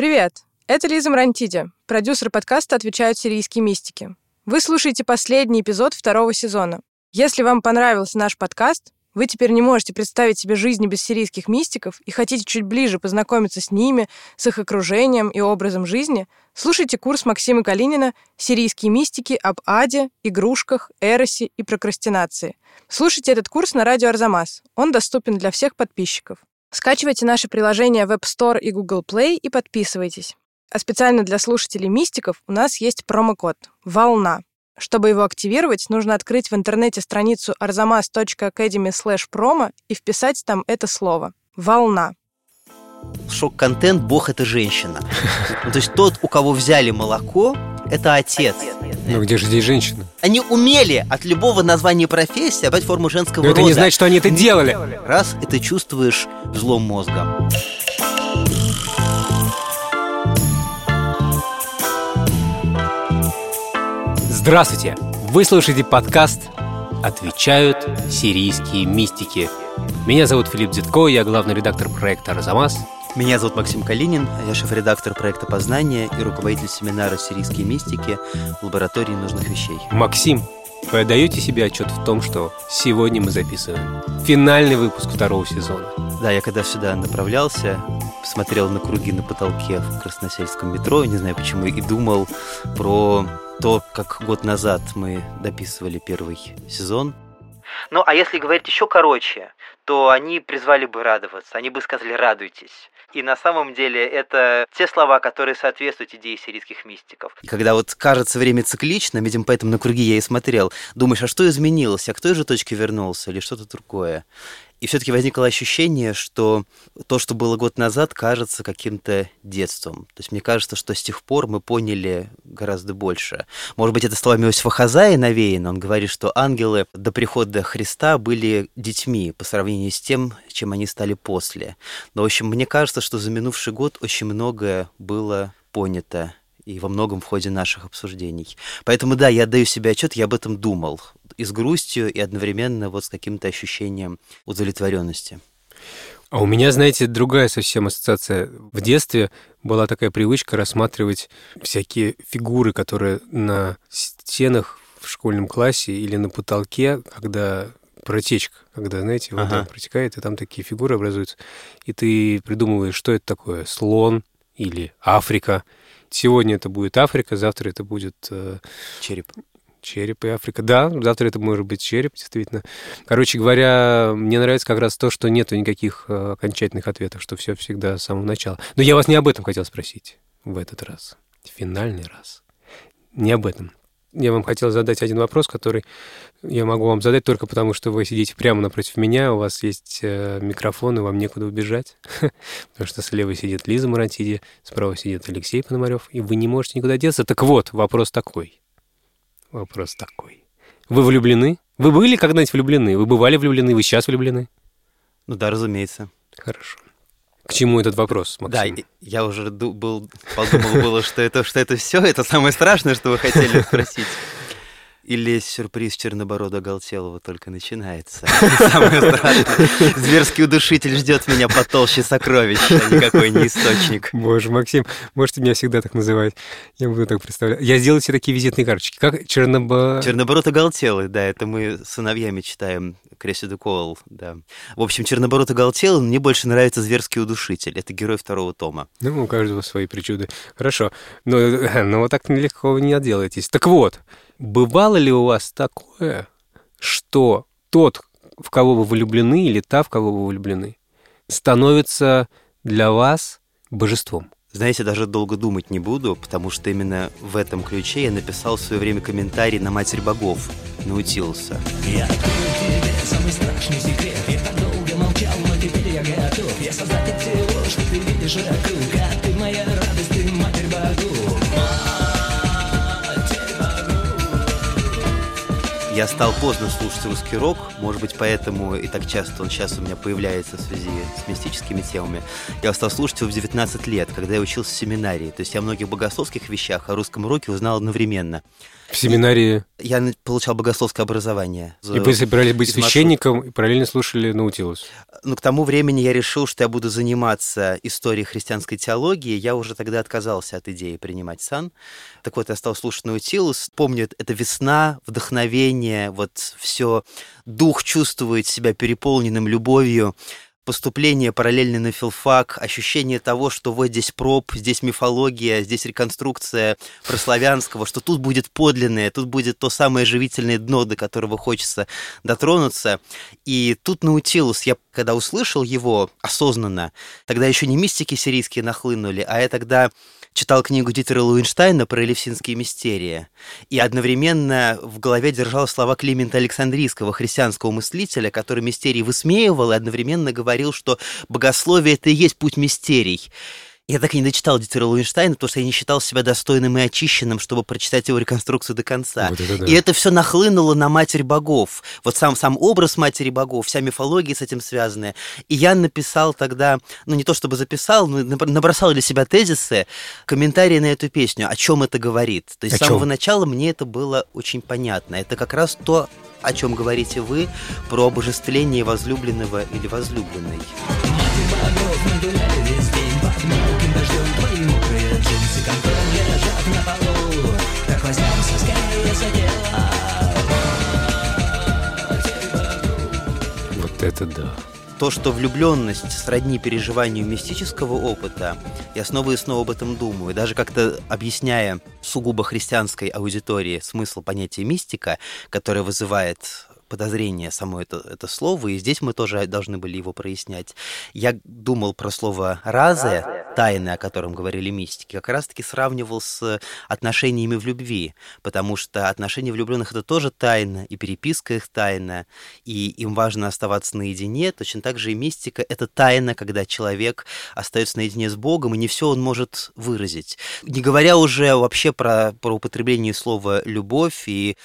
Привет! Это Лиза Мрантиди, продюсер подкаста «Отвечают сирийские мистики». Вы слушаете последний эпизод второго сезона. Если вам понравился наш подкаст, вы теперь не можете представить себе жизни без сирийских мистиков и хотите чуть ближе познакомиться с ними, с их окружением и образом жизни, слушайте курс Максима Калинина «Сирийские мистики об аде, игрушках, эросе и прокрастинации». Слушайте этот курс на радио Арзамас. Он доступен для всех подписчиков. Скачивайте наше приложение в App Store и Google Play и подписывайтесь. А специально для слушателей мистиков у нас есть промокод «Волна». Чтобы его активировать, нужно открыть в интернете страницу arzamas.academy promo и вписать там это слово «Волна». Шок-контент «Бог – это женщина». Ну, то есть тот, у кого взяли молоко, это отец. Ну где же здесь женщина? Они умели от любого названия профессии обрать форму женского Но рода. это не значит, что они это делали. Раз и ты чувствуешь взлом мозга. Здравствуйте! Вы слушаете подкаст «Отвечают сирийские мистики». Меня зовут Филипп Дзитко, я главный редактор проекта «Арзамас». Меня зовут Максим Калинин, я шеф-редактор проекта «Познание» и руководитель семинара «Сирийские мистики» в лаборатории нужных вещей. Максим, вы отдаете себе отчет в том, что сегодня мы записываем финальный выпуск второго сезона? Да, я когда сюда направлялся, смотрел на круги на потолке в Красносельском метро, не знаю почему, и думал про то, как год назад мы дописывали первый сезон. Ну, а если говорить еще короче, то они призвали бы радоваться, они бы сказали «радуйтесь». И на самом деле это те слова, которые соответствуют идее сирийских мистиков. Когда вот кажется время цикличным, видимо, поэтому на круги я и смотрел, думаешь, а что изменилось, а к той же точке вернулся или что-то другое? И все-таки возникло ощущение, что то, что было год назад, кажется каким-то детством. То есть мне кажется, что с тех пор мы поняли гораздо больше. Может быть, это словами Иосифа Хазаи навеяно. Он говорит, что ангелы до прихода Христа были детьми по сравнению с тем, чем они стали после. Но, в общем, мне кажется, что за минувший год очень многое было понято и во многом в ходе наших обсуждений. Поэтому да, я отдаю себе отчет, я об этом думал и с грустью, и одновременно вот с каким-то ощущением удовлетворенности. А у меня, знаете, другая совсем ассоциация. В детстве была такая привычка рассматривать всякие фигуры, которые на стенах в школьном классе или на потолке, когда протечка, когда, знаете, вода ага. протекает, и там такие фигуры образуются. И ты придумываешь, что это такое, слон или Африка. Сегодня это будет Африка, завтра это будет... Э, череп. Череп и Африка. Да, завтра это может быть череп, действительно. Короче говоря, мне нравится как раз то, что нету никаких э, окончательных ответов, что все всегда с самого начала. Но я вас не об этом хотел спросить в этот раз. Финальный раз. Не об этом. Я вам хотел задать один вопрос, который я могу вам задать только потому, что вы сидите прямо напротив меня, у вас есть э, микрофон, и вам некуда убежать. Потому что слева сидит Лиза Марантиди, справа сидит Алексей Пономарев, и вы не можете никуда деться. Так вот, вопрос такой. Вопрос такой. Вы влюблены? Вы были когда-нибудь влюблены? Вы бывали влюблены? Вы сейчас влюблены? Ну да, разумеется. Хорошо. К чему этот вопрос, Максим? Да, я уже был, подумал было, что это, что это все, это самое страшное, что вы хотели спросить. Или сюрприз Черноборода Галтелова только начинается. Самое страшное. Зверский удушитель ждет меня потолще сокровищ, а никакой не источник. Боже, Максим, можете меня всегда так называть. Я буду так представлять. Я сделаю себе такие визитные карточки. Как Чернобо... Чернобород оголтелый, да, это мы с сыновьями читаем Кресиду Коул, да. В общем, Чернобород оголтелый, мне больше нравится Зверский удушитель. Это герой второго тома. Ну, у каждого свои причуды. Хорошо. Но, но вот так нелегко вы не отделаетесь. Так вот, Бывало ли у вас такое, что тот, в кого вы влюблены, или та, в кого вы влюблены, становится для вас божеством? Знаете, даже долго думать не буду, потому что именно в этом ключе я написал в свое время комментарий на «Матерь богов» Наутилуса. Я тебе самый страшный секрет, я так долго молчал, но теперь я готов. Я создатель всего, что ты видишь вокруг, Я стал поздно слушать русский рок, может быть, поэтому и так часто он сейчас у меня появляется в связи с мистическими темами. Я стал слушать его в 19 лет, когда я учился в семинарии. То есть я о многих богословских вещах, о русском роке узнал одновременно. В семинарии? Я получал богословское образование. И вы собирались быть священником и параллельно слушали Наутилус? Ну, к тому времени я решил, что я буду заниматься историей христианской теологии. Я уже тогда отказался от идеи принимать сан. Так вот, я стал слушать Наутилус. Помню, это весна, вдохновение, вот все. Дух чувствует себя переполненным любовью поступление параллельно на филфак, ощущение того, что вот здесь проб, здесь мифология, здесь реконструкция прославянского, что тут будет подлинное, тут будет то самое живительное дно, до которого хочется дотронуться. И тут Наутилус, я когда услышал его осознанно, тогда еще не мистики сирийские нахлынули, а я тогда читал книгу Дитера Луинштейна про Элевсинские мистерии, и одновременно в голове держал слова Климента Александрийского, христианского мыслителя, который мистерии высмеивал и одновременно говорил, что богословие — это и есть путь мистерий. Я так и не дочитал Дитера Луинштейна, потому что я не считал себя достойным и очищенным, чтобы прочитать его реконструкцию до конца. Вот это да. И это все нахлынуло на Матерь Богов. Вот сам, сам образ Матери Богов, вся мифология с этим связанная. И я написал тогда, ну не то чтобы записал, но набросал для себя тезисы, комментарии на эту песню, о чем это говорит. То есть о с самого чем? начала мне это было очень понятно. Это как раз то, о чем говорите вы, про обожествление возлюбленного или возлюбленной. Матерь богов, Вот это да. То, что влюбленность сродни переживанию мистического опыта, я снова и снова об этом думаю. Даже как-то объясняя сугубо христианской аудитории смысл понятия мистика, которое вызывает подозрение само это, это слово, и здесь мы тоже должны были его прояснять. Я думал про слово «разе», тайны, о котором говорили мистики, как раз-таки сравнивал с отношениями в любви, потому что отношения влюбленных это тоже тайна, и переписка их тайна, и им важно оставаться наедине. Точно так же и мистика — это тайна, когда человек остается наедине с Богом, и не все он может выразить. Не говоря уже вообще про, про употребление слова «любовь» и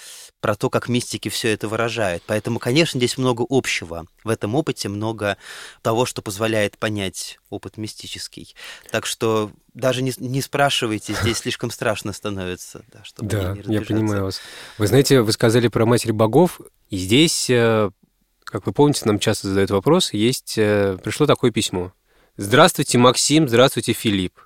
про то, как мистики все это выражают. Поэтому, конечно, здесь много общего. В этом опыте много того, что позволяет понять опыт мистический. Так что даже не, не спрашивайте, здесь слишком страшно становится. Да, чтобы да не я понимаю вас. Вы знаете, вы сказали про Матерь Богов, и здесь, э, как вы помните, нам часто задают вопрос, есть, э, пришло такое письмо. Здравствуйте, Максим, здравствуйте, Филипп.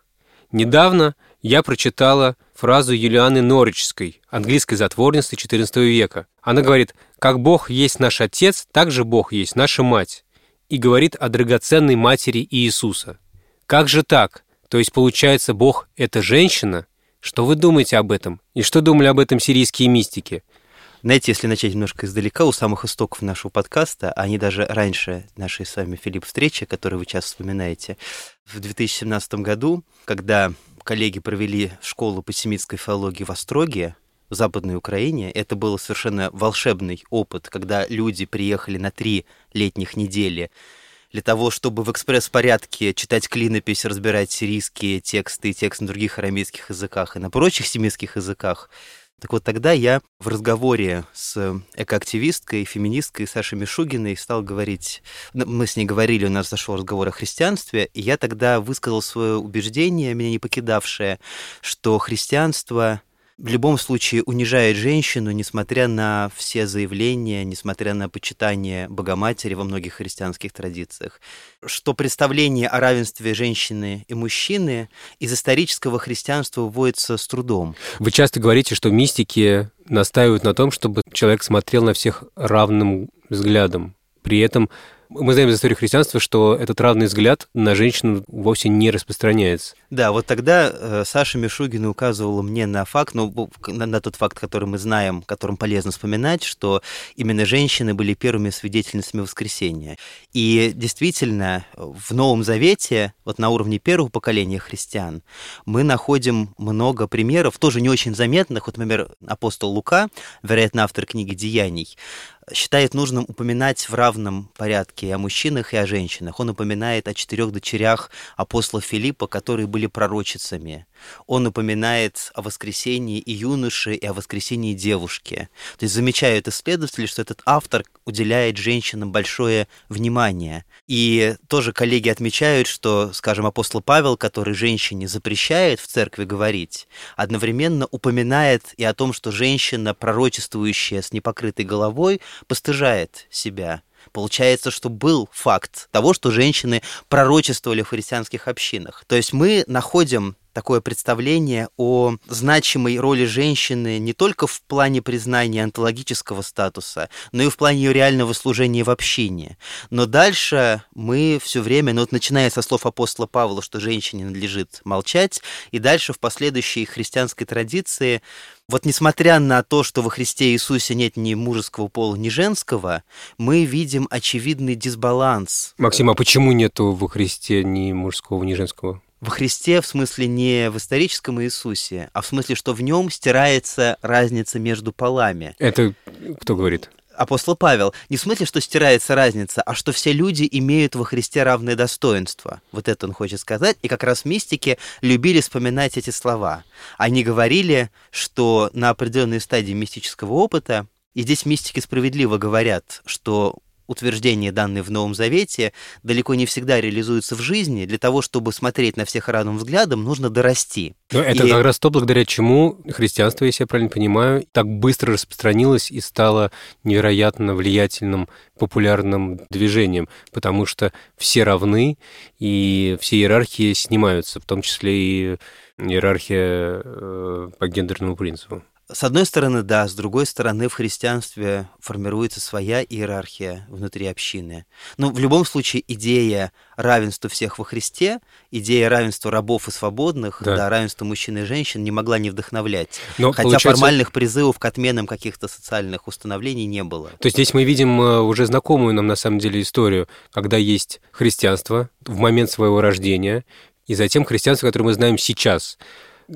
Недавно я прочитала фразу Юлианы Норичской, английской затворницы XIV века. Она говорит, как Бог есть наш Отец, так же Бог есть наша Мать. И говорит о драгоценной матери Иисуса. Как же так? То есть, получается, Бог — это женщина? Что вы думаете об этом? И что думали об этом сирийские мистики? Знаете, если начать немножко издалека, у самых истоков нашего подкаста, они даже раньше нашей с вами, Филипп, встречи, которую вы часто вспоминаете, в 2017 году, когда коллеги провели школу по семитской филологии в Остроге, в Западной Украине. Это был совершенно волшебный опыт, когда люди приехали на три летних недели для того, чтобы в экспресс-порядке читать клинопись, разбирать сирийские тексты и тексты на других арамейских языках и на прочих семитских языках. Так вот, тогда я в разговоре с экоактивисткой, феминисткой Сашей Мишугиной стал говорить, ну, мы с ней говорили, у нас зашел разговор о христианстве, и я тогда высказал свое убеждение, меня не покидавшее, что христианство в любом случае унижает женщину, несмотря на все заявления, несмотря на почитание Богоматери во многих христианских традициях, что представление о равенстве женщины и мужчины из исторического христианства вводится с трудом. Вы часто говорите, что мистики настаивают на том, чтобы человек смотрел на всех равным взглядом. При этом мы знаем из истории христианства, что этот равный взгляд на женщину вовсе не распространяется. Да, вот тогда э, Саша Мишугина указывала мне на факт, ну, на, на тот факт, который мы знаем, которым полезно вспоминать, что именно женщины были первыми свидетельницами воскресения. И действительно, в Новом Завете, вот на уровне первого поколения христиан, мы находим много примеров, тоже не очень заметных. Вот, например, апостол Лука, вероятно, автор книги «Деяний», считает нужным упоминать в равном порядке о мужчинах, и о женщинах. Он упоминает о четырех дочерях апостола Филиппа, которые были пророчицами. Он упоминает о воскресении и юноши, и о воскресении девушки. То есть замечают исследователи, что этот автор уделяет женщинам большое внимание. И тоже коллеги отмечают, что, скажем, апостол Павел, который женщине запрещает в церкви говорить, одновременно упоминает и о том, что женщина, пророчествующая с непокрытой головой, постыжает себя. Получается, что был факт того, что женщины пророчествовали в христианских общинах. То есть мы находим такое представление о значимой роли женщины не только в плане признания онтологического статуса, но и в плане ее реального служения в общине. Но дальше мы все время, ну вот начиная со слов апостола Павла, что женщине надлежит молчать, и дальше в последующей христианской традиции вот несмотря на то, что во Христе Иисусе нет ни мужеского пола, ни женского, мы видим очевидный дисбаланс. Максим, а почему нету во Христе ни мужского, ни женского? Во Христе в смысле не в историческом Иисусе, а в смысле, что в нем стирается разница между полами. Это кто говорит? Апостол Павел. Не в смысле, что стирается разница, а что все люди имеют во Христе равное достоинство. Вот это он хочет сказать. И как раз мистики любили вспоминать эти слова. Они говорили, что на определенной стадии мистического опыта, и здесь мистики справедливо говорят, что утверждения, данные в Новом Завете, далеко не всегда реализуются в жизни. Для того, чтобы смотреть на всех равным взглядом, нужно дорасти. Но это и... как раз то, благодаря чему христианство, если я правильно понимаю, так быстро распространилось и стало невероятно влиятельным, популярным движением, потому что все равны, и все иерархии снимаются, в том числе и иерархия э, по гендерному принципу. С одной стороны, да, с другой стороны, в христианстве формируется своя иерархия внутри общины. Но в любом случае идея равенства всех во Христе, идея равенства рабов и свободных, да, да равенства мужчин и женщин не могла не вдохновлять. Но, Хотя получается... формальных призывов к отменам каких-то социальных установлений не было. То есть здесь мы видим э, уже знакомую нам на самом деле историю, когда есть христианство в момент своего рождения, и затем христианство, которое мы знаем сейчас –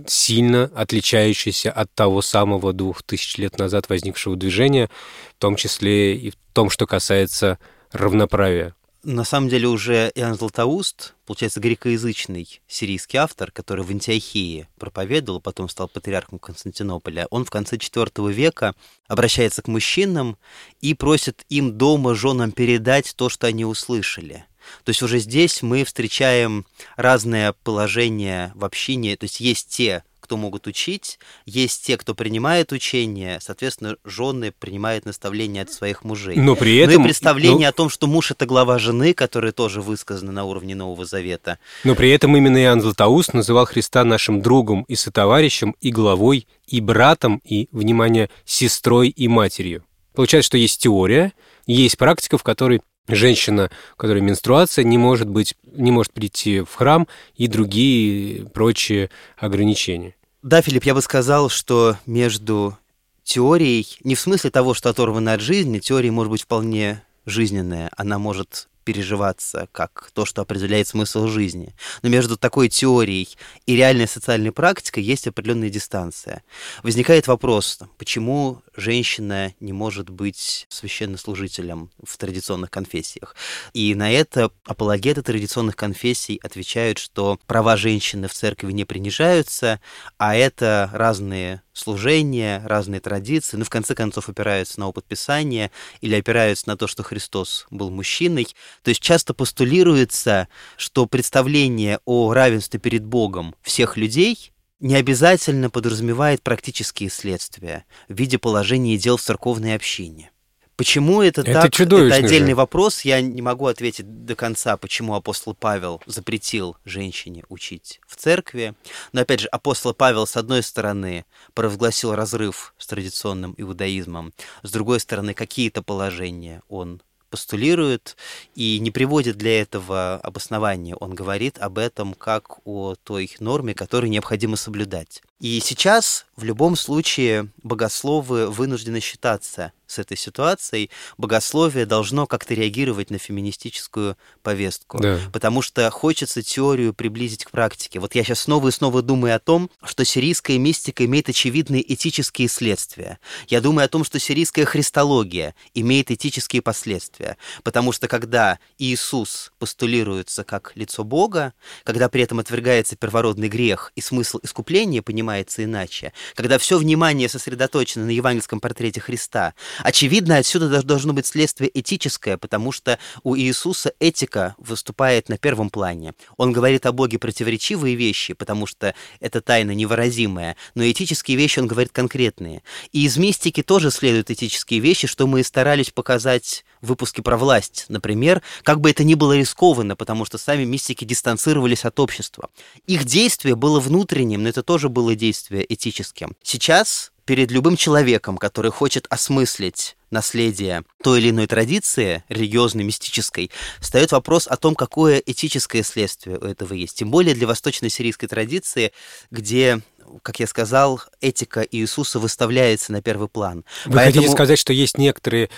сильно отличающийся от того самого двух тысяч лет назад возникшего движения, в том числе и в том, что касается равноправия. На самом деле уже Иоанн Златоуст, получается, грекоязычный сирийский автор, который в Антиохии проповедовал, потом стал патриархом Константинополя, он в конце IV века обращается к мужчинам и просит им дома женам передать то, что они услышали – то есть уже здесь мы встречаем разные положения в общине. То есть есть те, кто могут учить, есть те, кто принимает учение, соответственно, жены принимают наставления от своих мужей. Но при этом... Ну и представление но... о том, что муж — это глава жены, которое тоже высказано на уровне Нового Завета. Но при этом именно Иоанн Златоуст называл Христа нашим другом и сотоварищем, и главой, и братом, и, внимание, сестрой и матерью. Получается, что есть теория, есть практика, в которой женщина, у которой менструация, не может, быть, не может прийти в храм и другие прочие ограничения. Да, Филипп, я бы сказал, что между теорией, не в смысле того, что оторвана от жизни, теория может быть вполне жизненная, она может переживаться как то, что определяет смысл жизни. Но между такой теорией и реальной социальной практикой есть определенная дистанция. Возникает вопрос, почему женщина не может быть священнослужителем в традиционных конфессиях. И на это апологеты традиционных конфессий отвечают, что права женщины в церкви не принижаются, а это разные служения, разные традиции, ну, в конце концов, опираются на опыт Писания или опираются на то, что Христос был мужчиной. То есть часто постулируется, что представление о равенстве перед Богом всех людей не обязательно подразумевает практические следствия в виде положения дел в церковной общине. Почему это, это так? Это отдельный же. вопрос. Я не могу ответить до конца, почему апостол Павел запретил женщине учить в церкви. Но опять же, апостол Павел, с одной стороны, провозгласил разрыв с традиционным иудаизмом, с другой стороны, какие-то положения он постулирует и не приводит для этого обоснования. Он говорит об этом как о той норме, которую необходимо соблюдать. И сейчас в любом случае богословы вынуждены считаться с этой ситуацией, богословие должно как-то реагировать на феминистическую повестку. Да. Потому что хочется теорию приблизить к практике. Вот я сейчас снова и снова думаю о том, что сирийская мистика имеет очевидные этические следствия. Я думаю о том, что сирийская христология имеет этические последствия. Потому что когда Иисус постулируется как лицо Бога, когда при этом отвергается первородный грех и смысл искупления понимается иначе, когда все внимание сосредоточено на евангельском портрете Христа, Очевидно, отсюда должно быть следствие этическое, потому что у Иисуса этика выступает на первом плане. Он говорит о Боге противоречивые вещи, потому что это тайна невыразимая, но этические вещи он говорит конкретные. И из мистики тоже следуют этические вещи, что мы и старались показать в выпуске про власть, например, как бы это ни было рискованно, потому что сами мистики дистанцировались от общества. Их действие было внутренним, но это тоже было действие этическим. Сейчас перед любым человеком, который хочет осмыслить наследие той или иной традиции, религиозной, мистической, встает вопрос о том, какое этическое следствие у этого есть. Тем более для восточной сирийской традиции, где как я сказал, этика Иисуса выставляется на первый план. Вы Поэтому... хотите сказать, что есть некоторые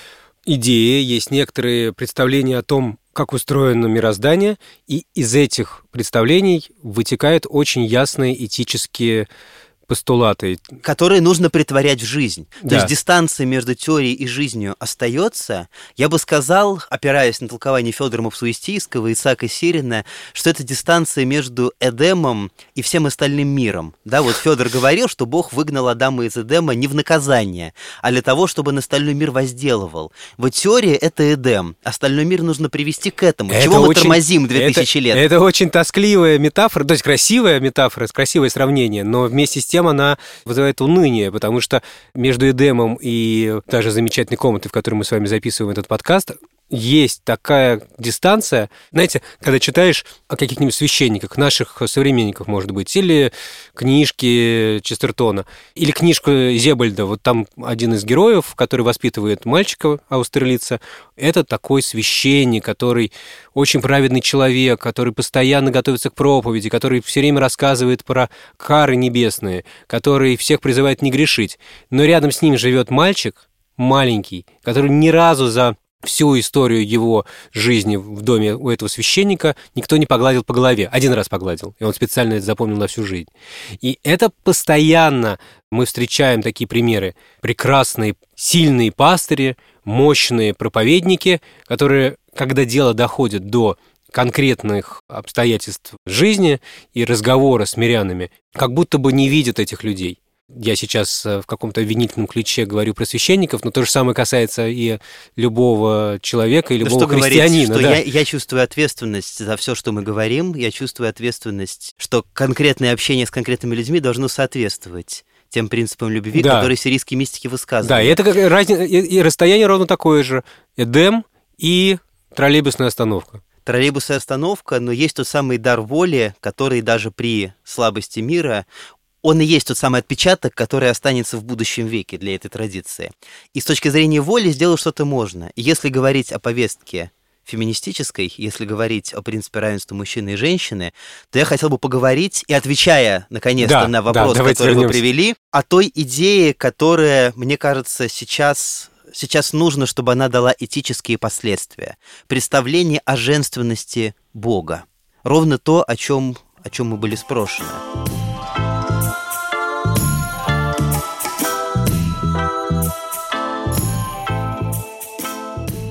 идеи, есть некоторые представления о том, как устроено мироздание, и из этих представлений вытекают очень ясные этические постулаты. Которые нужно притворять в жизнь. Да. То есть дистанция между теорией и жизнью остается. Я бы сказал, опираясь на толкование Федора Мапсуистийского и Исаака Сирина, что это дистанция между Эдемом и всем остальным миром. Да, вот Федор говорил, что Бог выгнал Адама из Эдема не в наказание, а для того, чтобы на остальной мир возделывал. Вот теория — это Эдем. Остальной мир нужно привести к этому. Это Чего мы очень, тормозим 2000 это, лет? Это очень тоскливая метафора, то есть красивая метафора, красивое сравнение, но вместе с тем она вызывает уныние, потому что между Эдемом и даже замечательной комнатой, в которой мы с вами записываем этот подкаст, есть такая дистанция, знаете, когда читаешь о каких-нибудь священниках, наших современников, может быть, или книжки Честертона, или книжку Зебальда, вот там один из героев, который воспитывает мальчика австралийца, это такой священник, который очень праведный человек, который постоянно готовится к проповеди, который все время рассказывает про кары небесные, который всех призывает не грешить. Но рядом с ним живет мальчик, маленький, который ни разу за всю историю его жизни в доме у этого священника никто не погладил по голове. Один раз погладил, и он специально это запомнил на всю жизнь. И это постоянно мы встречаем такие примеры. Прекрасные, сильные пастыри, мощные проповедники, которые, когда дело доходит до конкретных обстоятельств жизни и разговора с мирянами, как будто бы не видят этих людей я сейчас э, в каком-то обвинительном ключе говорю про священников, но то же самое касается и любого человека, и любого да что христианина. Говорить, что да. я, я чувствую ответственность за все, что мы говорим, я чувствую ответственность, что конкретное общение с конкретными людьми должно соответствовать тем принципам любви, да. которые сирийские мистики высказывают. Да, и это как разница, и расстояние ровно такое же. Эдем и троллейбусная остановка троллейбусная остановка, но есть тот самый дар воли, который даже при слабости мира он и есть тот самый отпечаток, который останется в будущем веке для этой традиции. И с точки зрения воли сделать что-то можно. И если говорить о повестке феминистической, если говорить о принципе равенства мужчины и женщины, то я хотел бы поговорить, и отвечая, наконец-то, да, на вопрос, да, который вернемся. вы привели, о той идее, которая, мне кажется, сейчас сейчас нужно, чтобы она дала этические последствия. Представление о женственности Бога. Ровно то, о чем, о чем мы были спрошены.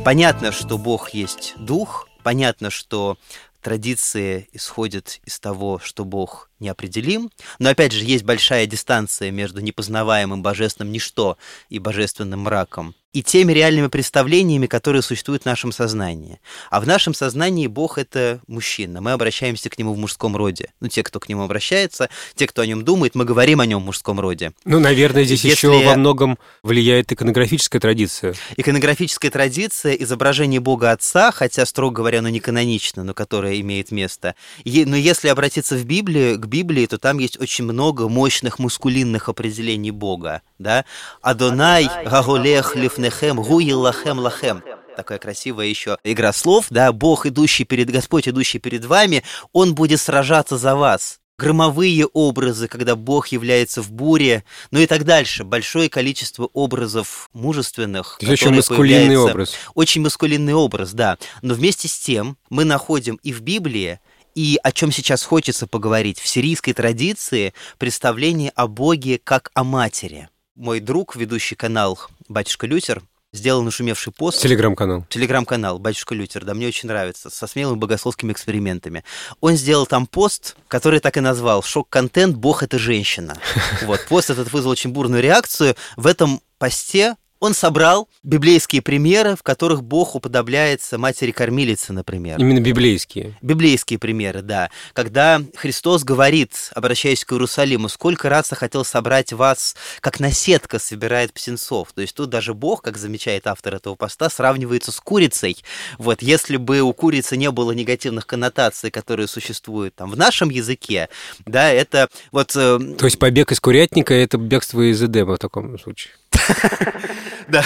Понятно, что Бог есть Дух, понятно, что традиции исходят из того, что Бог неопределим, но опять же есть большая дистанция между непознаваемым божественным ничто и божественным мраком и теми реальными представлениями, которые существуют в нашем сознании. А в нашем сознании Бог — это мужчина. Мы обращаемся к нему в мужском роде. Ну, те, кто к нему обращается, те, кто о нем думает, мы говорим о нем в мужском роде. Ну, наверное, здесь Если... еще во многом влияет иконографическая традиция. Иконографическая традиция, изображение Бога Отца, хотя, строго говоря, оно не канонично, но которое имеет место. Но если обратиться в Библию, к Библии, то там есть очень много мощных мускулинных определений Бога. Да? Адонай, Гаголех, Лифне лифнехем, гуи лахем лахем. Такая красивая еще игра слов, да, Бог, идущий перед, Господь, идущий перед вами, Он будет сражаться за вас. громовые образы, когда Бог является в буре, ну и так дальше. Большое количество образов мужественных. Это очень маскулинный образ. Очень маскулинный образ, да. Но вместе с тем мы находим и в Библии, и о чем сейчас хочется поговорить, в сирийской традиции представление о Боге как о матери. Мой друг, ведущий канал «Батюшка Лютер», сделал нашумевший пост. Телеграм-канал. Телеграм-канал «Батюшка Лютер», да, мне очень нравится, со смелыми богословскими экспериментами. Он сделал там пост, который так и назвал «Шок-контент. Бог – это женщина». Вот, пост этот вызвал очень бурную реакцию. В этом посте он собрал библейские примеры, в которых Бог уподобляется матери-кормилице, например. Именно библейские. Библейские примеры, да. Когда Христос говорит, обращаясь к Иерусалиму, сколько раз я хотел собрать вас, как наседка собирает птенцов. То есть тут даже Бог, как замечает автор этого поста, сравнивается с курицей. Вот, если бы у курицы не было негативных коннотаций, которые существуют там в нашем языке, да, это вот... Э... То есть побег из курятника – это бегство из Эдема в таком случае? Да,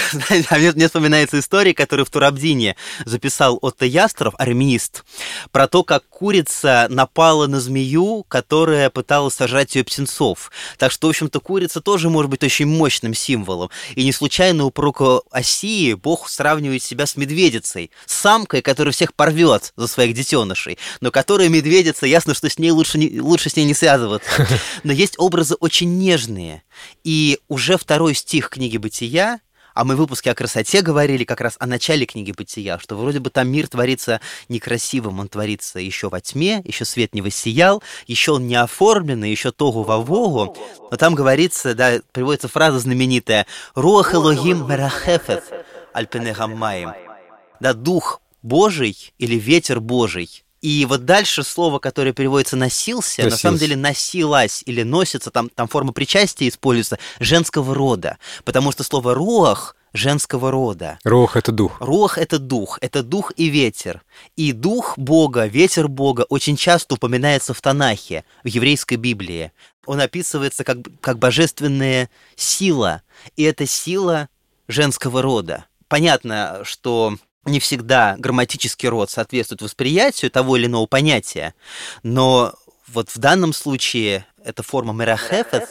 а мне, вспоминается история, которую в Турабдине записал Отто Ястров, арминист, про то, как курица напала на змею, которая пыталась сожрать ее птенцов. Так что, в общем-то, курица тоже может быть очень мощным символом. И не случайно у пророка Осии Бог сравнивает себя с медведицей, с самкой, которая всех порвет за своих детенышей, но которая медведица, ясно, что с ней лучше, лучше с ней не связываться. Но есть образы очень нежные. И уже второй стих книги «Бытия» А мы в выпуске о красоте говорили как раз о начале книги «Бытия», что вроде бы там мир творится некрасивым, он творится еще во тьме, еще свет не воссиял, еще он не оформленный, еще тогу во вогу. Но там говорится, да, приводится фраза знаменитая «Руах Элогим мерахефет альпенегаммаем». Да, Дух Божий или ветер Божий и вот дальше слово, которое переводится «носился», носился. на самом деле «носилась» или «носится», там, там форма причастия используется, женского рода. Потому что слово «руах» женского рода. Рух – это дух. Рух – это дух, это дух и ветер. И дух Бога, ветер Бога очень часто упоминается в Танахе, в еврейской Библии. Он описывается как, как божественная сила, и это сила женского рода. Понятно, что не всегда грамматический род соответствует восприятию того или иного понятия, но вот в данном случае эта форма мерахефес,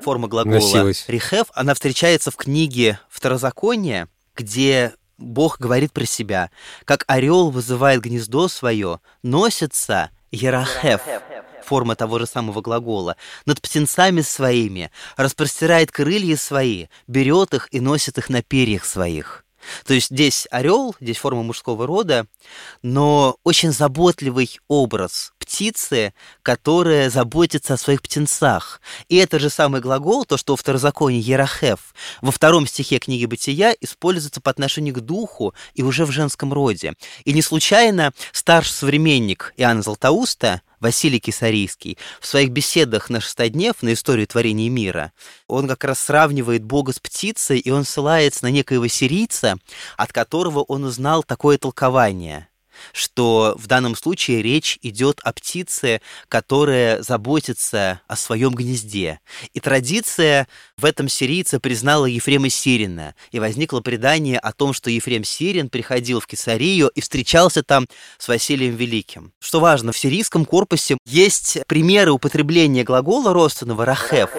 форма глагола Носилась. рихеф, она встречается в книге Второзакония, где Бог говорит про себя, как орел вызывает гнездо свое, носится ерахеф, форма того же самого глагола, над птенцами своими, распростирает крылья свои, берет их и носит их на перьях своих. То есть здесь орел, здесь форма мужского рода, но очень заботливый образ птицы, которая заботится о своих птенцах. И это же самый глагол, то, что во второзаконии Ерахев, во втором стихе книги Бытия используется по отношению к духу и уже в женском роде. И не случайно старший современник Иоанна Златоуста Василий Кисарийский, в своих беседах на шестоднев на историю творения мира, он как раз сравнивает Бога с птицей, и он ссылается на некоего сирийца, от которого он узнал такое толкование – что в данном случае речь идет о птице, которая заботится о своем гнезде. И традиция в этом сирийце признала Ефрема Сирина, и возникло предание о том, что Ефрем Сирин приходил в Кесарию и встречался там с Василием Великим. Что важно, в сирийском корпусе есть примеры употребления глагола родственного «рахев»,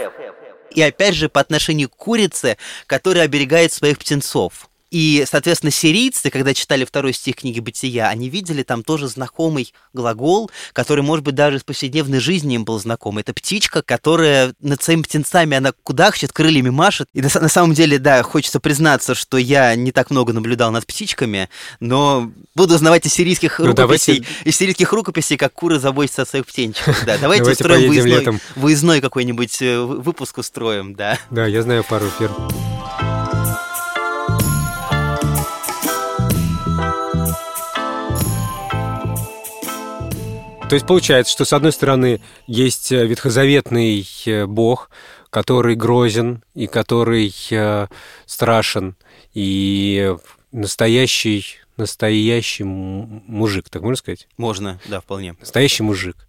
и опять же по отношению к курице, которая оберегает своих птенцов. И, соответственно, сирийцы, когда читали второй стих книги «Бытия», они видели там тоже знакомый глагол, который, может быть, даже из повседневной жизни им был знаком. Это птичка, которая над своими птенцами, она кудахчет, крыльями машет. И на, на самом деле, да, хочется признаться, что я не так много наблюдал над птичками, но буду узнавать из сирийских ну, рукописей, давайте... из сирийских рукописей, как куры заботятся о своих птенчиках. Да, давайте, давайте устроим выездной, выездной какой-нибудь э, выпуск устроим, да. Да, я знаю пару ферм. То есть получается, что с одной стороны есть э, ветхозаветный э, бог, который грозен и который э, страшен, и настоящий, настоящий мужик, так можно сказать? Можно, да, вполне. Настоящий мужик.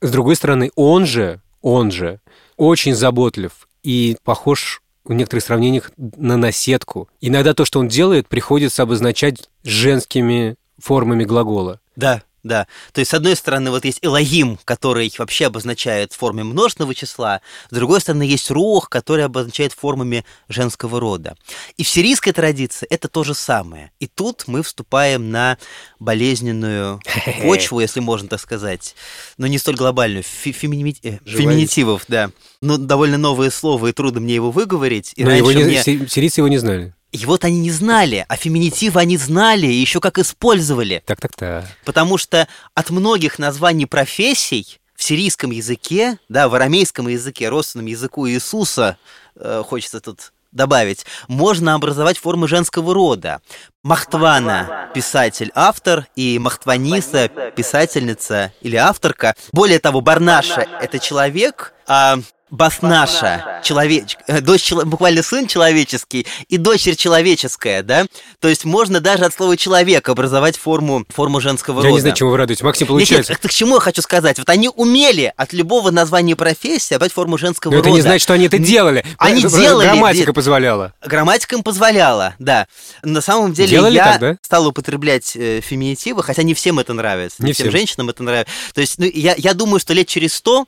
С другой стороны, он же, он же очень заботлив и похож в некоторых сравнениях на наседку. Иногда то, что он делает, приходится обозначать женскими формами глагола. Да, Да, то есть, с одной стороны, вот есть Элогим, который вообще обозначает форме множественного числа, с другой стороны, есть Рух, который обозначает формами женского рода. И в сирийской традиции это то же самое. И тут мы вступаем на болезненную почву, если можно так сказать, но не столь глобальную, фемини- э, феминитивов, да. Ну, довольно новое слово, и трудно мне его выговорить. И Но его раньше не- мне- си- сирийцы его не знали. И вот они не знали, а феминитивы они знали, и еще как использовали. Так-так-так. Потому что от многих названий профессий в сирийском языке, да, в арамейском языке, родственном языку Иисуса, э, хочется тут добавить, можно образовать формы женского рода. Махтвана – писатель-автор, и Махтваниса – писательница или авторка. Более того, Барнаша – это человек, а Баснаша, человеч... э, дочь, буквально сын человеческий и дочерь человеческая, да? То есть можно даже от слова человек образовать форму, форму женского Я рода. не знаю, чему вы радуетесь. Максим, Нет, получается. нет, так к чему я хочу сказать? Вот они умели от любого названия профессии обрать форму женского Но это рода. не значит, что они это делали. Они Г- делали, Грамматика позволяла. Грамматика им позволяла, да. На самом деле Делали я так, да? стал употреблять э, феминитивы, хотя не всем это нравится, Не не всем всем. женщинам это нравится. То есть ну, я, я думаю, что лет через сто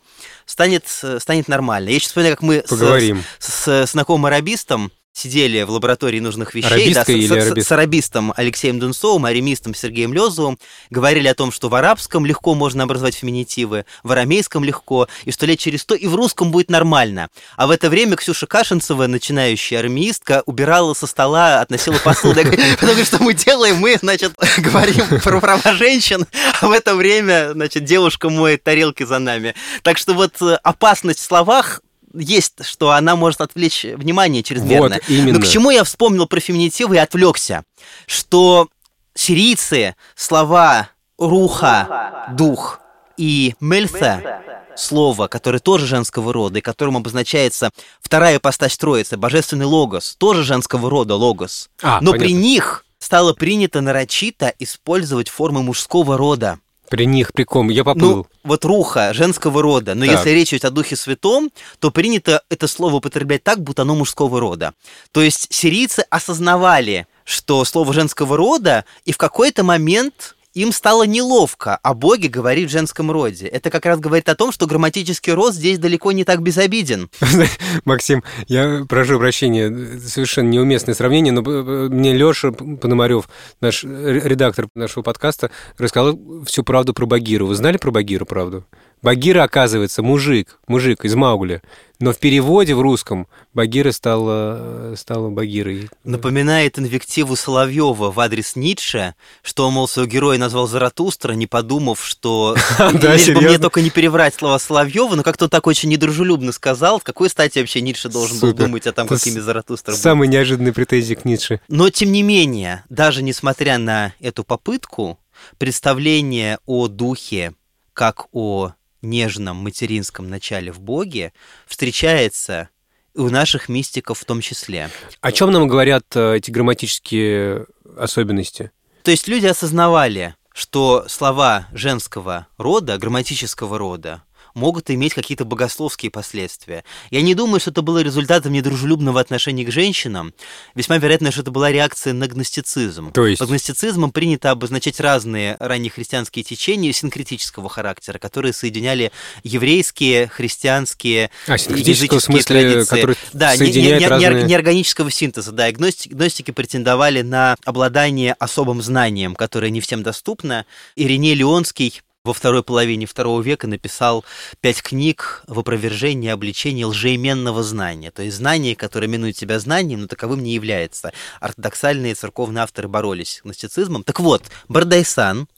станет, э, станет нормально. Я сейчас вспоминаю, как мы с- Поговорим. с, с знакомым арабистом сидели в лаборатории нужных вещей, Арабисткой с, или с- арабист? с арабистом Алексеем Дунцовым, аремистом Сергеем Лезовым, говорили о том, что в арабском легко можно образовать феминитивы, в арамейском легко, и что лет через сто и в русском будет нормально. А в это время Ксюша Кашинцева, начинающая армеистка, убирала со стола, относила посуду. Потому что мы делаем, мы, значит, говорим про права женщин, а в это время, значит, девушка моет тарелки за нами. Так что вот э, опасность в словах есть, что она может отвлечь внимание чрезмерно. Вот, именно. Но к чему я вспомнил про феминитивы и отвлекся? Что сирийцы слова руха, дух и мельса, слово, которое тоже женского рода, и которым обозначается вторая ипостась Троицы, божественный логос, тоже женского рода логос. А, Но при понятно. них стало принято нарочито использовать формы мужского рода. При них, при ком? Я поплыл. Ну, вот руха женского рода. Но Так. если речь идет о Духе Святом, то принято это слово употреблять так, будто оно мужского рода. То есть сирийцы осознавали, что слово женского рода, и в какой-то момент им стало неловко о Боге говорить в женском роде. Это как раз говорит о том, что грамматический рост здесь далеко не так безобиден. Максим, я прошу прощения, совершенно неуместное сравнение, но э, мне Леша Пономарев, наш редактор нашего подкаста, рассказал всю правду про Багиру. Вы знали про Багиру правду? Багира, оказывается, мужик, мужик из Маугли. Но в переводе в русском Багира стала, стала Багирой. Напоминает инвективу Соловьева в адрес Ницше, что, мол, своего героя назвал Заратустра, не подумав, что лишь бы мне только не переврать слова Соловьева, но как-то так очень недружелюбно сказал, в какой стати вообще Ницше должен был думать о том, какими Заратустра был. Самые неожиданные претензии к Ницше. Но, тем не менее, даже несмотря на эту попытку, представление о духе как о нежном материнском начале в Боге встречается и у наших мистиков в том числе. О чем нам говорят э, эти грамматические особенности? То есть люди осознавали, что слова женского рода, грамматического рода, могут иметь какие-то богословские последствия. Я не думаю, что это было результатом недружелюбного отношения к женщинам. Весьма вероятно, что это была реакция на гностицизм. То есть? Под гностицизмом принято обозначать разные раннехристианские течения синкретического характера, которые соединяли еврейские, христианские, А, языческие смысле, традиции. да, не- не- не- разные... неорганического синтеза, да, и гности- гностики претендовали на обладание особым знанием, которое не всем доступно. Ириней Леонский во второй половине второго века написал пять книг в опровержении и обличении лжеименного знания, то есть знание, которое именует себя знанием, но таковым не является. Ортодоксальные церковные авторы боролись с гностицизмом. Так вот, Бардайсан,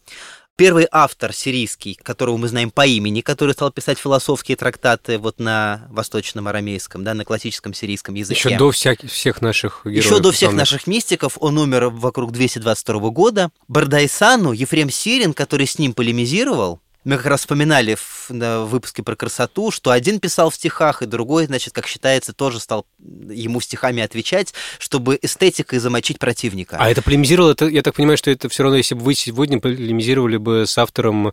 Первый автор сирийский, которого мы знаем по имени, который стал писать философские трактаты вот на восточном арамейском, да, на классическом сирийском языке. Еще до всяк- всех наших героев. Еще до всех наших мистиков он умер вокруг 222 года. Бардайсану Ефрем Сирин, который с ним полемизировал, мы как раз вспоминали в, на выпуске про красоту, что один писал в стихах, и другой, значит, как считается, тоже стал ему стихами отвечать, чтобы эстетикой замочить противника. А это полемизировал, это, я так понимаю, что это все равно, если бы вы сегодня полемизировали бы с автором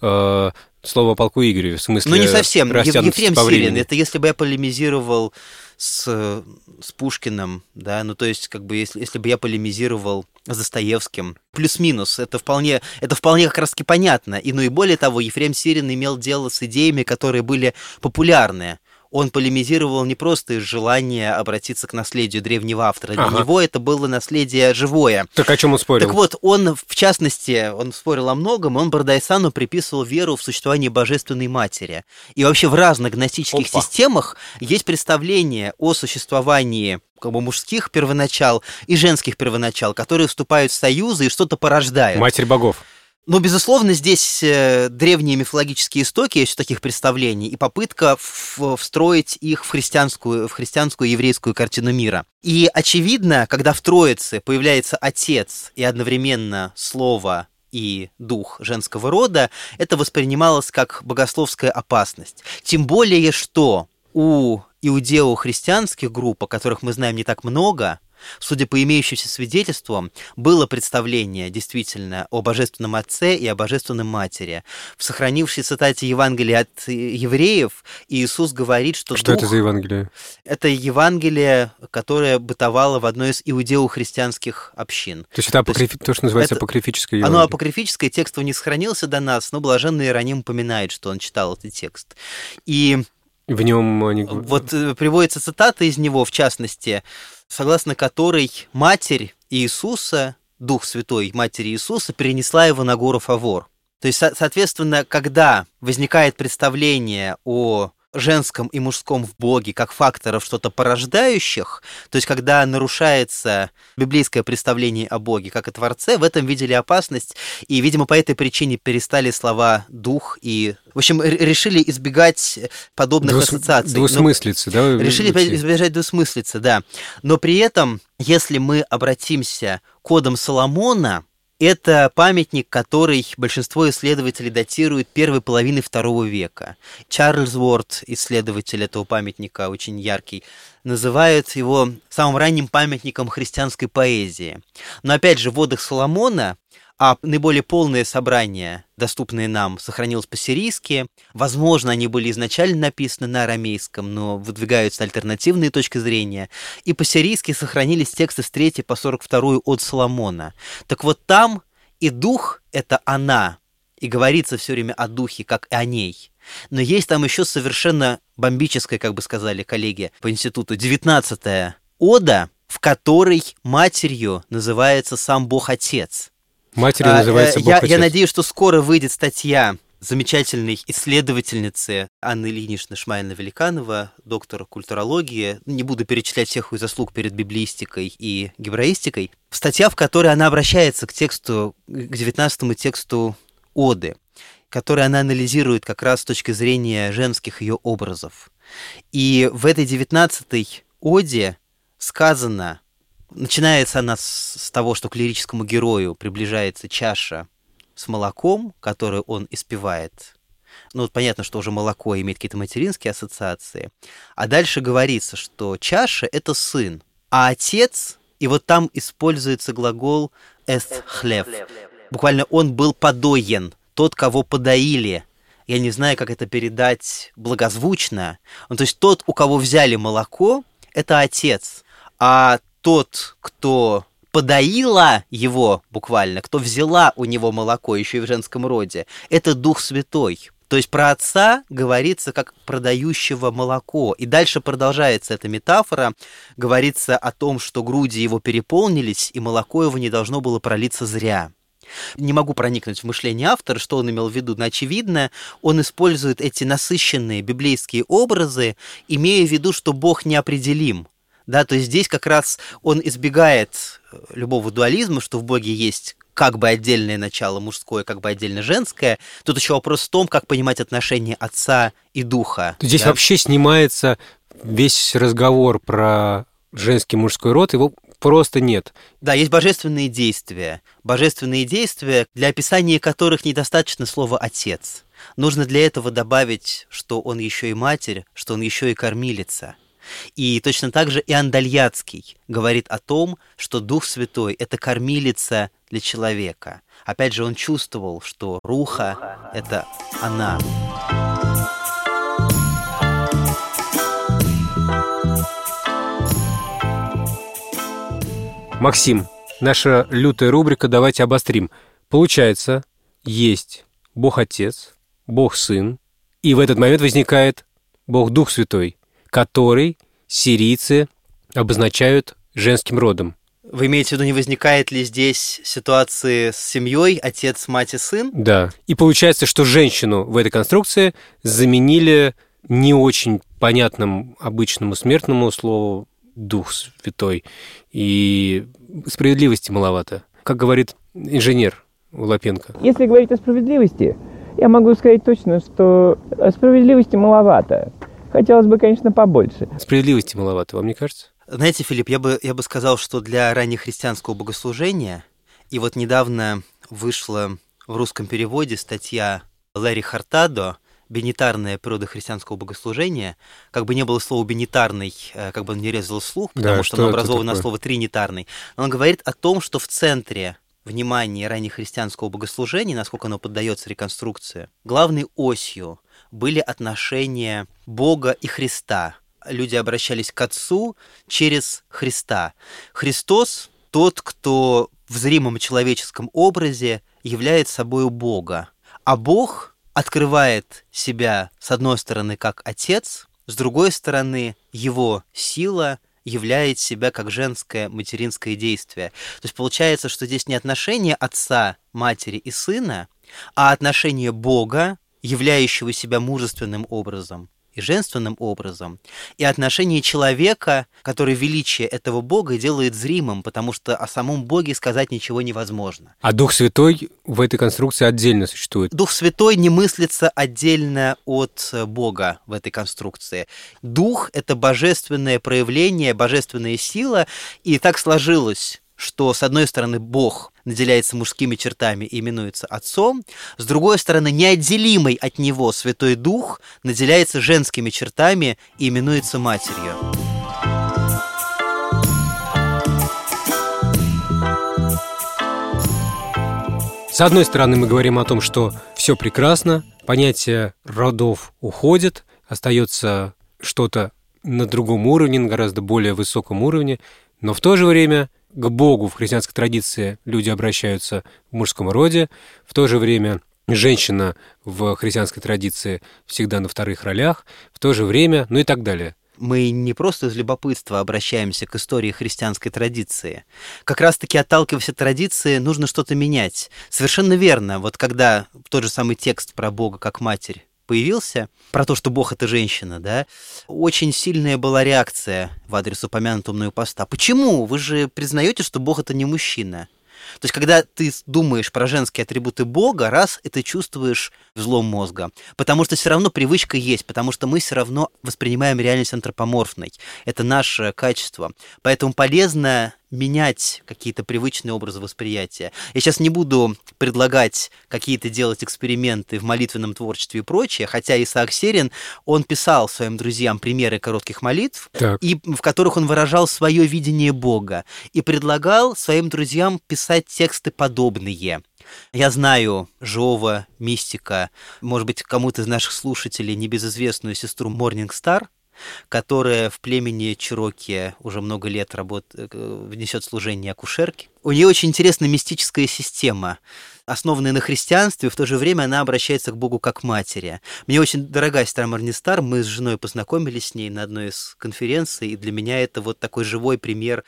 э, слова о полку Игореве, в смысле Ну, не совсем. Ефрем Сирин. Это если бы я полемизировал с, с Пушкиным, да, ну то есть как бы если, если бы я полемизировал с Достоевским, плюс-минус, это вполне, это вполне как раз-таки понятно. И ну и более того, Ефрем Сирин имел дело с идеями, которые были популярны он полемизировал не просто из желания обратиться к наследию древнего автора. Для ага. него это было наследие живое. Так о чем он спорил? Так вот, он, в частности, он спорил о многом, он Бардайсану приписывал веру в существование Божественной Матери. И вообще в разных гностических Опа. системах есть представление о существовании как бы мужских первоначал и женских первоначал, которые вступают в союзы и что-то порождают. Матерь богов. Но, безусловно, здесь э, древние мифологические истоки есть таких представлений и попытка встроить их в христианскую, в христианскую еврейскую картину мира. И очевидно, когда в Троице появляется Отец и одновременно Слово и дух женского рода, это воспринималось как богословская опасность. Тем более, что у иудео-христианских групп, о которых мы знаем не так много, судя по имеющимся свидетельствам, было представление действительно о Божественном Отце и о Божественной Матери. В сохранившей цитате Евангелия от евреев Иисус говорит, что Что дух... это за Евангелие? Это Евангелие, которое бытовало в одной из иудео-христианских общин. То есть это апокриф... то, есть, то что называется это... апокрифическое Евангелие? Оно апокрифическое, текст не сохранился до нас, но блаженный Иероним упоминает, что он читал этот текст. И в нем они... Вот э, приводится цитата из него, в частности, согласно которой Матерь Иисуса, Дух Святой Матери Иисуса, перенесла его на гору Фавор. То есть, соответственно, когда возникает представление о женском и мужском в Боге как факторов что-то порождающих, то есть когда нарушается библейское представление о Боге как о Творце, в этом видели опасность, и, видимо, по этой причине перестали слова «дух» и... В общем, решили избегать подобных Двус... ассоциаций. Двусмыслицы, да? Решили избежать двусмыслицы, да. Но при этом, если мы обратимся к кодам Соломона, это памятник, который большинство исследователей датирует первой половины второго века. Чарльз Уорд, исследователь этого памятника, очень яркий, называет его самым ранним памятником христианской поэзии. Но опять же, в водах Соломона а наиболее полное собрание, доступные нам, сохранилось по-сирийски. Возможно, они были изначально написаны на арамейском, но выдвигаются альтернативные точки зрения. И по-сирийски сохранились тексты с 3 по 42 от Соломона. Так вот там и дух — это она, и говорится все время о духе, как и о ней. Но есть там еще совершенно бомбическая, как бы сказали коллеги по институту, 19 ода, в которой матерью называется сам Бог-Отец. Матери а, называется Бог я, я надеюсь, что скоро выйдет статья замечательной исследовательницы Анны Ильиничны Шмайна-Великанова, доктора культурологии. Не буду перечислять всех ее заслуг перед библиистикой и гебраистикой. Статья, в которой она обращается к тексту, к девятнадцатому тексту Оды, который она анализирует как раз с точки зрения женских ее образов. И в этой девятнадцатой Оде сказано Начинается она с, с того, что к лирическому герою приближается чаша с молоком, которую он испевает. Ну, вот понятно, что уже молоко имеет какие-то материнские ассоциации. А дальше говорится, что чаша — это сын, а отец, и вот там используется глагол «эст хлев». Буквально он был подоен, тот, кого подоили. Я не знаю, как это передать благозвучно. Ну, то есть тот, у кого взяли молоко, это отец, а тот, кто подоила его буквально, кто взяла у него молоко еще и в женском роде, это Дух Святой. То есть про отца говорится как продающего молоко. И дальше продолжается эта метафора. Говорится о том, что груди его переполнились, и молоко его не должно было пролиться зря. Не могу проникнуть в мышление автора, что он имел в виду, но очевидно, он использует эти насыщенные библейские образы, имея в виду, что Бог неопределим, да, то есть здесь как раз он избегает э, любого дуализма, что в Боге есть как бы отдельное начало мужское, как бы отдельно женское. Тут еще вопрос в том, как понимать отношения отца и духа. Здесь да? вообще снимается весь разговор про женский мужской род, его просто нет. Да, есть божественные действия. Божественные действия, для описания которых недостаточно слова «отец». Нужно для этого добавить, что он еще и матерь, что он еще и кормилица – и точно так же и Андальяцкий говорит о том, что Дух Святой — это кормилица для человека. Опять же, он чувствовал, что Руха — это она. Максим, наша лютая рубрика «Давайте обострим». Получается, есть Бог Отец, Бог Сын, и в этот момент возникает Бог Дух Святой — который сирийцы обозначают женским родом. Вы имеете в виду, не возникает ли здесь ситуации с семьей, отец, мать и сын? Да. И получается, что женщину в этой конструкции заменили не очень понятным обычному смертному слову «дух святой». И справедливости маловато. Как говорит инженер Лапенко. Если говорить о справедливости, я могу сказать точно, что справедливости маловато. Хотелось бы, конечно, побольше. Справедливости маловато, вам не кажется? Знаете, Филипп, я бы, я бы сказал, что для раннехристианского богослужения, и вот недавно вышла в русском переводе статья Лэри Хартадо «Бенитарная природа христианского богослужения», как бы не было слова «бенитарный», э, как бы он не резал слух, потому Да, что, что оно образовано такое? на слово «тринитарный». Но он говорит о том, что в центре внимания раннехристианского богослужения, насколько оно поддается реконструкции, главной осью были отношения Бога и Христа. Люди обращались к Отцу через Христа. Христос тот, кто в зримом человеческом образе является собой Бога. А Бог открывает себя, с одной стороны, как Отец, с другой стороны, его сила являет себя как женское материнское действие. То есть получается, что здесь не отношение отца, матери и сына, а отношение Бога, являющего себя мужественным образом и женственным образом, и отношение человека, который величие этого Бога делает зримым, потому что о самом Боге сказать ничего невозможно. А Дух Святой в этой конструкции отдельно существует. Дух Святой не мыслится отдельно от э, Бога в этой конструкции. Дух — это божественное проявление, божественная сила, и так сложилось, что, с одной стороны, Бог наделяется мужскими чертами и именуется Отцом, с другой стороны, неотделимый от Него Святой Дух наделяется женскими чертами и именуется Матерью. С одной стороны, мы говорим о том, что все прекрасно, понятие родов уходит, остается что-то на другом уровне, на гораздо более высоком уровне, но в то же время к Богу в христианской традиции люди обращаются в мужском роде, в то же время женщина в христианской традиции всегда на вторых ролях, в то же время, ну и так далее. мы не просто из любопытства обращаемся к истории христианской традиции. Как раз-таки отталкиваясь от традиции, нужно что-то менять. Совершенно верно. Вот когда тот же самый текст про Бога как матерь появился, про то, что Бог это женщина, да, очень сильная была реакция в адрес упомянутого мною поста. Почему? Вы же признаете, что Бог это не мужчина. То есть, когда ты думаешь про женские атрибуты Бога, раз ты чувствуешь взлом мозга. Потому что все равно привычка есть, потому что мы все равно воспринимаем реальность антропоморфной. Это наше качество. Поэтому полезно менять какие-то привычные образы восприятия. Я сейчас не буду предлагать какие-то делать эксперименты в молитвенном творчестве и прочее, хотя Исаак Серин, он писал своим друзьям примеры коротких молитв, Так. и в которых он выражал свое видение Бога и предлагал своим друзьям писать тексты подобные. Я знаю Жова, Мистика, может быть, кому-то из наших слушателей небезызвестную сестру Star, которая в племени Чироки уже много лет работ... э, несет служение акушерки. У нее очень интересная мистическая система, основанная на христианстве, в то же время она обращается к Богу как матери. Мне очень дорога сестра Марнистар, мы с женой познакомились с ней на одной из конференций, и для меня это вот такой живой пример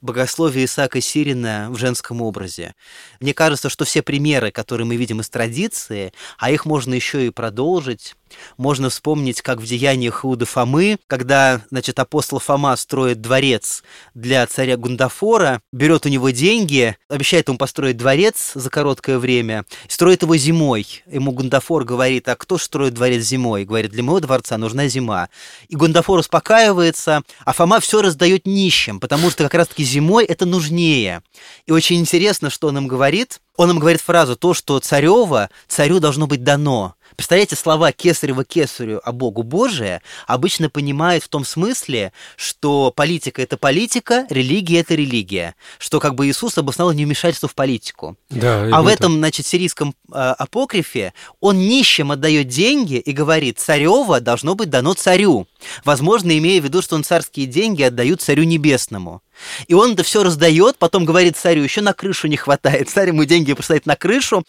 богословия Исаака Сирина в женском образе. Мне кажется, что все примеры, которые мы видим из традиции, а их можно еще и продолжить, можно вспомнить, как в деяниях Иуда Фомы, когда, значит, апостол Фома строит дворец для царя Гундафора, берет у него деньги, обещает ему построить дворец за короткое время, строит его зимой. Ему Гундафор говорит, а кто строит дворец зимой? Говорит, для моего дворца нужна зима. И Гундафор успокаивается, а Фома все раздает нищим, потому что как раз-таки зимой это нужнее. И очень интересно, что он им говорит. Он им говорит фразу «то, что царево, царю должно быть дано». Представляете, слова «кесарево кесарю», а Богу Божие обычно понимают в том смысле, что политика – это политика, религия – это религия. Что как бы Иисус обосновал невмешательство в политику. Да, А в это- этом, значит, сирийском э, апокрифе он нищим отдает деньги и говорит, царево должно быть дано царю. Возможно, имея в виду, что он царские деньги отдают царю небесному. И он это все раздает, потом говорит царю, еще на крышу не хватает. Царь ему деньги поставит на крышу,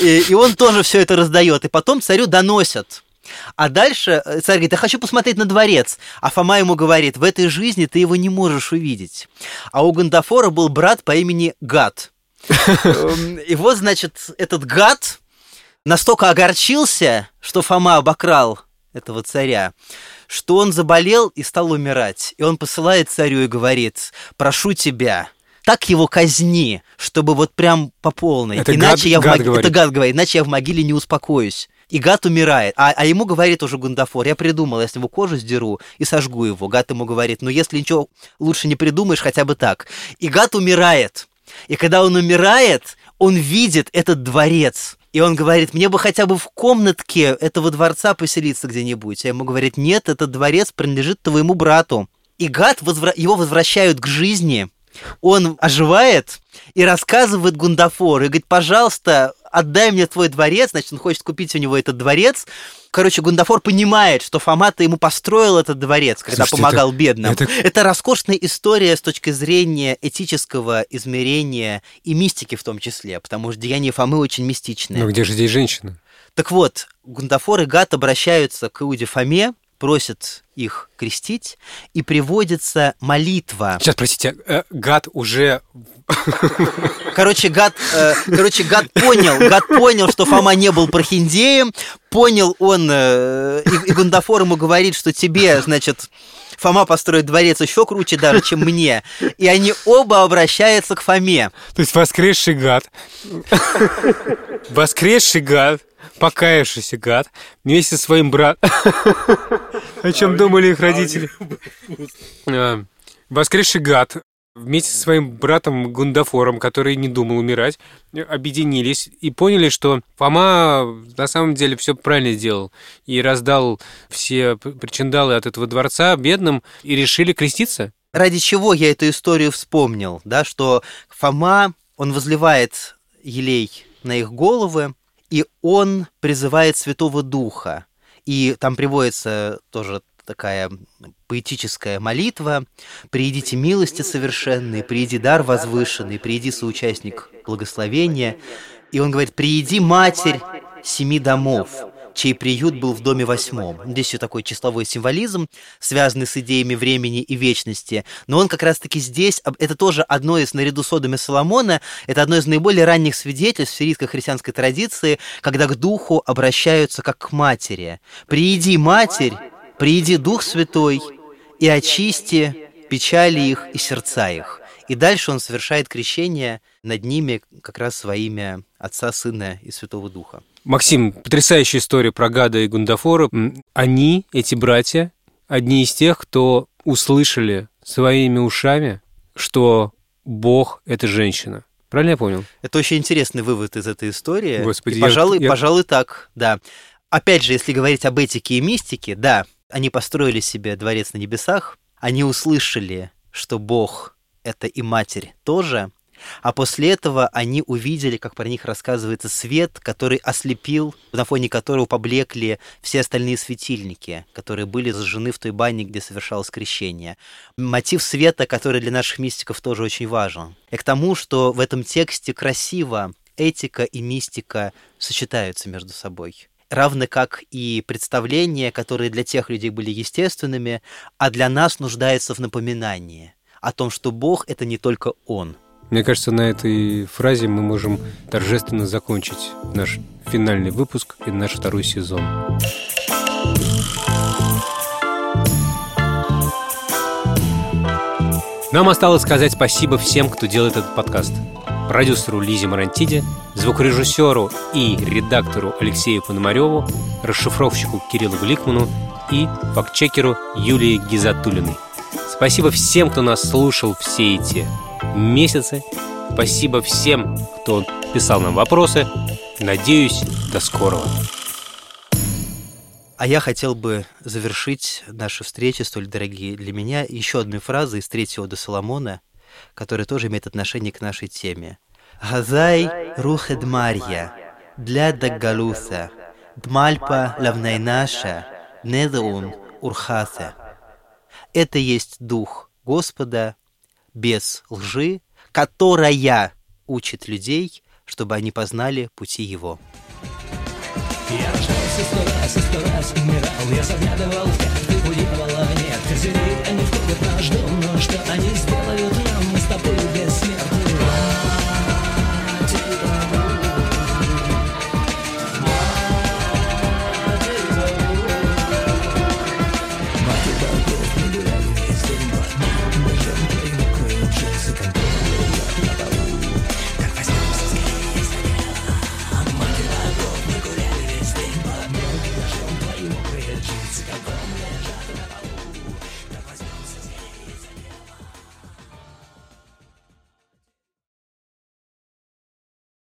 и, и он тоже все это раздает. И потом царю доносят. А дальше э, царь говорит, я хочу посмотреть на дворец. А Фома ему говорит, в этой жизни ты его не можешь увидеть. А у Гандафора был брат по имени Гад. Эм, и вот, значит, этот гад настолько огорчился, что Фома обокрал этого царя, что он заболел и стал умирать. И он посылает царю и говорит, прошу тебя, так его казни, чтобы вот прям по полной. Это иначе гад- я в гад мог- говорит. Это гад говорит, иначе я в могиле не успокоюсь. И гад умирает. А, а ему говорит уже Гундафор, я придумал, я с него кожу сдеру и сожгу его. Гад ему говорит, ну если ничего лучше не придумаешь, хотя бы так. И гад умирает. И когда он умирает, он видит этот дворец. И он говорит, мне бы хотя бы в комнатке этого дворца поселиться где-нибудь. А ему говорит, нет, этот дворец принадлежит твоему брату. И гад, возвра- его возвращают к жизни. Он оживает и рассказывает Гундафору. И говорит, пожалуйста, отдай мне твой дворец. Значит, он хочет купить у него этот дворец. Короче, Гундафор понимает, что Фомата ему построил этот дворец, когда Слушайте, помогал это- бедным. это- Это роскошная история с точки зрения этического измерения и мистики в том числе, потому что деяния Фомы очень мистичные. Ну где же здесь женщина? Так вот, Гундафор и Гат обращаются к Иуде Фоме, просят их крестить, и приводится молитва. Сейчас, простите, э, гад уже... Короче, Гад, э, короче, Гад понял, Гад понял, что Фома не был прохиндеем, понял он, э, и, и Гундафор ему говорит, что тебе, значит, Фома построит дворец еще круче даже, чем мне. И они оба обращаются к Фоме. То есть воскресший гад. Воскресший гад, покаявшийся гад, вместе со своим братом. О чем думали их родители? А, Воскресший гад вместе со своим братом Гундафором, который не думал умирать, объединились и поняли, что Фома на самом деле все правильно сделал и раздал все причиндалы от этого дворца бедным и решили креститься. Ради чего я эту историю вспомнил, да, что Фома, он возливает елей на их головы, и он призывает Святого Духа. И там приводится тоже такая поэтическая молитва «Приидите милости совершенные, прииди дар возвышенный, прииди соучастник благословения». И он говорит «Прииди, Матерь семи домов, чей приют был в доме восьмом». Здесь еще такой числовой символизм, связанный с идеями времени и вечности. Но он как раз-таки здесь, это тоже одно из, наряду с Одами Соломона, это одно из наиболее ранних свидетельств сирийской христианской традиции, когда к духу обращаются как к матери. «Прииди, Матерь, прииди Дух Святой, и очисти печали их и сердца их». И дальше он совершает крещение над ними как раз во имя Отца, Сына и Святого Духа. Максим, потрясающая история про Гада и Гундафора. Они, эти братья, одни из тех, кто услышали своими ушами, что Бог — это женщина. Правильно я понял? Это очень интересный вывод из этой истории. Господи, И, я- пожалуй, я- пожалуй, так, да. Опять же, если говорить об этике и мистике, да, они построили себе дворец на небесах, они услышали, что Бог — это и Матерь тоже, а после этого они увидели, как про них рассказывается, свет, который ослепил, на фоне которого поблекли все остальные светильники, которые были зажжены в той бане, где совершалось крещение. Мотив света, который для наших мистиков тоже очень важен. И к тому, что в этом тексте красиво этика и мистика сочетаются между собой. Равно как и представления, которые для тех людей были естественными, а для нас нуждаются в напоминании о том, что Бог — это не только Он. Мне кажется, на этой фразе мы можем торжественно закончить наш финальный выпуск и наш второй сезон. Нам осталось сказать спасибо всем, кто делает этот подкаст. Продюсеру Лизе Марантиде, звукорежиссеру и редактору Алексею Пономареву, расшифровщику Кириллу Гликману и фактчекеру Юлии Гизатулиной. Спасибо всем, кто нас слушал все эти месяцы. Спасибо всем, кто писал нам вопросы. Надеюсь, до скорого. А я хотел бы завершить наши встречи, столь дорогие для меня, еще одной фразой из третьего до Соломона, которая тоже имеет отношение к нашей теме. «Газай рухед Марья, для Даггалуса, дмальпа лавнайнаша, недеун урхаса». Это есть Дух Господа, без лжи, которая учит людей, чтобы они познали пути Его. Я рождался сто раз и сто раз умирал Я заглядывал в карты у дьявола Нет, козырей они в наш Но что они сделают нам, мы